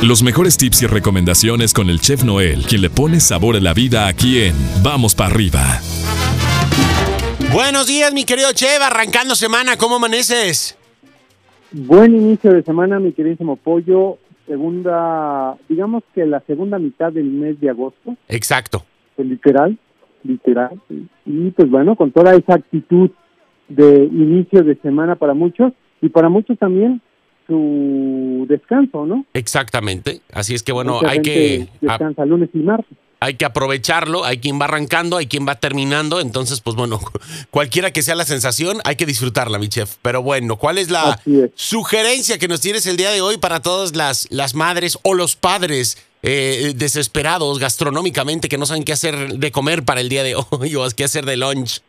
Los mejores tips y recomendaciones con el chef Noel, quien le pone sabor a la vida aquí en Vamos para arriba. Buenos días, mi querido chef, arrancando semana, ¿cómo amaneces? Buen inicio de semana, mi queridísimo pollo. Segunda, digamos que la segunda mitad del mes de agosto. Exacto. Pues, literal, literal. Y pues bueno, con toda esa actitud de inicio de semana para muchos y para muchos también su descanso, ¿no? Exactamente. Así es que bueno, Mucha hay que descansa lunes y martes. hay que aprovecharlo, hay quien va arrancando, hay quien va terminando, entonces pues bueno, cualquiera que sea la sensación, hay que disfrutarla, mi chef. Pero bueno, ¿cuál es la es. sugerencia que nos tienes el día de hoy para todas las, las madres o los padres eh, desesperados gastronómicamente que no saben qué hacer de comer para el día de hoy o qué hacer de lunch?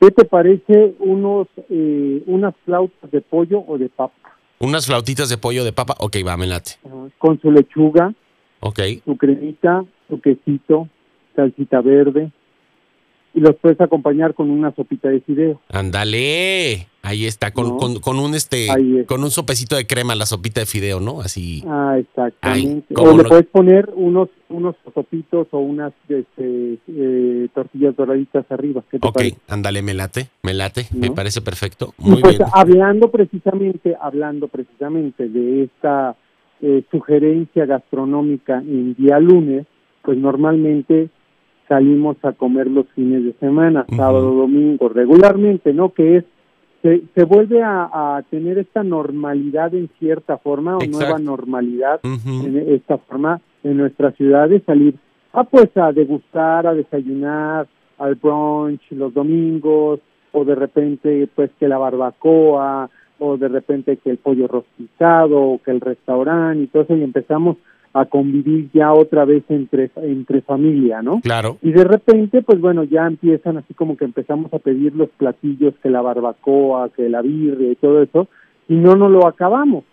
¿Qué te parece unos eh, unas flautas de pollo o de papa Unas flautitas de pollo de papa, ok, va, me late. Ajá. con su lechuga, Ok, su cremita, su quesito, salsita verde y los puedes acompañar con una sopita de fideo. ándale. Ahí está, con, No. con, con un este, con un sopecito de crema, la sopita de fideo, ¿no? Así. Ah, exactamente. Ay, o le puedes poner unos unos sopitos o unas este, eh, tortillas doraditas arriba. ¿Qué te Ok, ándale, me late, me late, me parece perfecto. Muy pues bien. hablando precisamente, hablando precisamente de esta eh, sugerencia gastronómica en día lunes, pues normalmente salimos a comer los fines de semana, sábado, domingo, regularmente, ¿no? Que es se, se vuelve a, a tener esta normalidad en cierta forma o nueva normalidad en esta forma en nuestras ciudades salir a pues a degustar, a desayunar, al brunch los domingos o de repente pues que la barbacoa o de repente que el pollo rostizado o que el restaurante y todo eso y empezamos a convivir ya otra vez entre entre familia, ¿no? Claro. Y de repente, pues bueno, ya empiezan así como que empezamos a pedir los platillos, que la barbacoa, que la birria y todo eso, y no nos lo acabamos.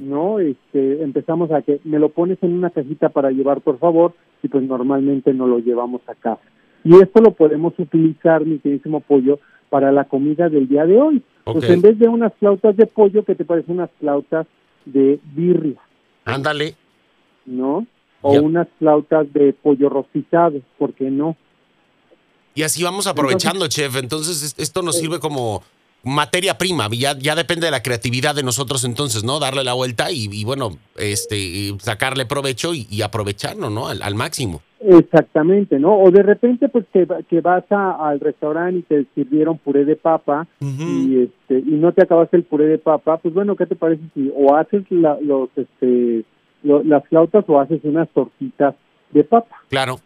¿no? Este, empezamos a que me lo pones en una cajita para llevar, por favor, y pues normalmente no lo llevamos a casa. Y esto lo podemos utilizar, mi queridísimo pollo, para la comida del día de hoy. Ok. Pues en vez de unas flautas de pollo, ¿qué te parece unas flautas de birria, Ándale. No? O unas flautas de pollo rostizado, ¿por qué no? Y así vamos aprovechando, chef. Entonces, es- esto nos sirve como materia prima. Ya, ya depende de la creatividad de nosotros entonces, ¿no? Darle la vuelta y, y, bueno, este, y sacarle provecho y, y aprovecharlo, ¿no? Al, al máximo. Exactamente, ¿no? O de repente, pues que, que vas a- al restaurante y te sirvieron puré de papa y este y no te acabaste el puré de papa, pues bueno, ¿qué te parece si o haces la- los este lo- las flautas o haces unas tortitas de papa? Claro.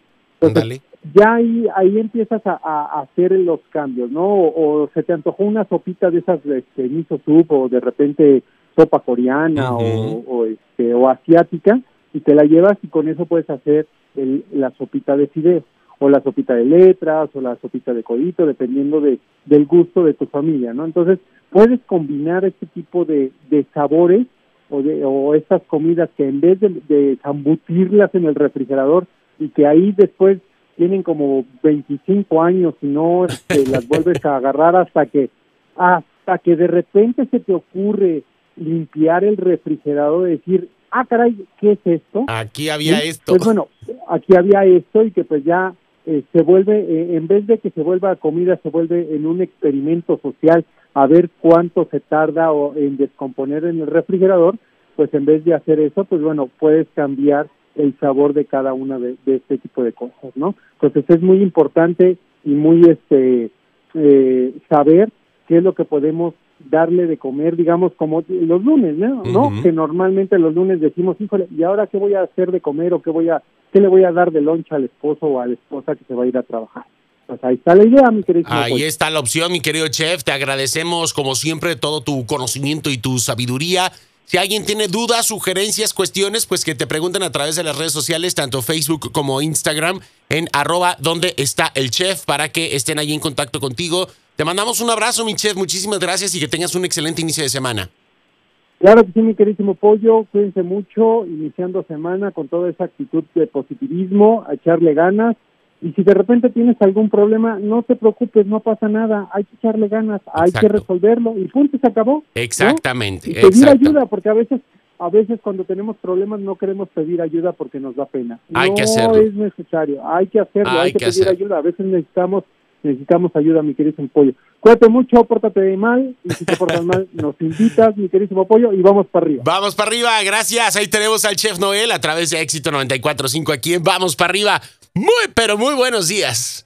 Entonces, ya ahí ahí empiezas a, hacer los cambios, ¿no? O, o se te antojó una sopita de esas este miso soup o de repente sopa coreana o, o, este o asiática y te la llevas y con eso puedes hacer el- la sopita de fideo o la sopita de letras o la sopita de codito dependiendo de del gusto de tu familia, ¿no? Entonces puedes combinar este tipo de, de sabores o de o estas comidas que en vez de, de zambutirlas en el refrigerador y que ahí después tienen como 25 años y no este, las vuelves a agarrar hasta que hasta que de repente se te ocurre limpiar el refrigerador y decir, ah, caray, ¿qué es esto? Aquí había Sí, esto. Pues bueno, aquí había esto y que pues ya eh, se vuelve, eh, en vez de que se vuelva comida, se vuelve en un experimento social a ver cuánto se tarda o, en descomponer en el refrigerador, pues en vez de hacer eso, pues bueno, puedes cambiar el sabor de cada una de, de este tipo de cosas, ¿no? Entonces es muy importante y muy este eh, saber qué es lo que podemos darle de comer, digamos, como los lunes, ¿no? ¿no? Que normalmente los lunes decimos, híjole, ¿y ahora qué voy a hacer de comer o qué voy a, qué le voy a dar de loncha al esposo o a la esposa que se va a ir a trabajar? Pues ahí está la idea, mi querido. Ahí está la opción, mi querido chef. Te agradecemos, como siempre, todo tu conocimiento y tu sabiduría. Si alguien tiene dudas, sugerencias, cuestiones, pues que te pregunten a través de las redes sociales, tanto Facebook como Instagram, en arroba donde está el chef, para que estén ahí en contacto contigo. Te mandamos un abrazo, mi chef. Muchísimas gracias y que tengas un excelente inicio de semana. Claro que sí, mi queridísimo pollo, cuídense mucho, iniciando semana con toda esa actitud de positivismo, a echarle ganas. Y si de repente tienes algún problema, no te preocupes, no pasa nada, hay que echarle ganas, hay que resolverlo y punto, se acabó. ¿no? Exactamente. Y pedir ayuda, porque a veces a veces cuando tenemos problemas no queremos pedir ayuda porque nos da pena. Hay no que hacerlo. es necesario, hay que hacerlo, Hay hay, que, que pedir hacer. ayuda. A veces necesitamos necesitamos ayuda, mi querido pollo. Cuídate mucho, pórtate mal, y si te portas mal, nos invitas, mi querísimo pollo, y vamos para arriba. Vamos para arriba, gracias. Ahí tenemos al chef Noel a través de Éxito 94.5 aquí en Vamos para arriba. Muy, pero muy buenos días.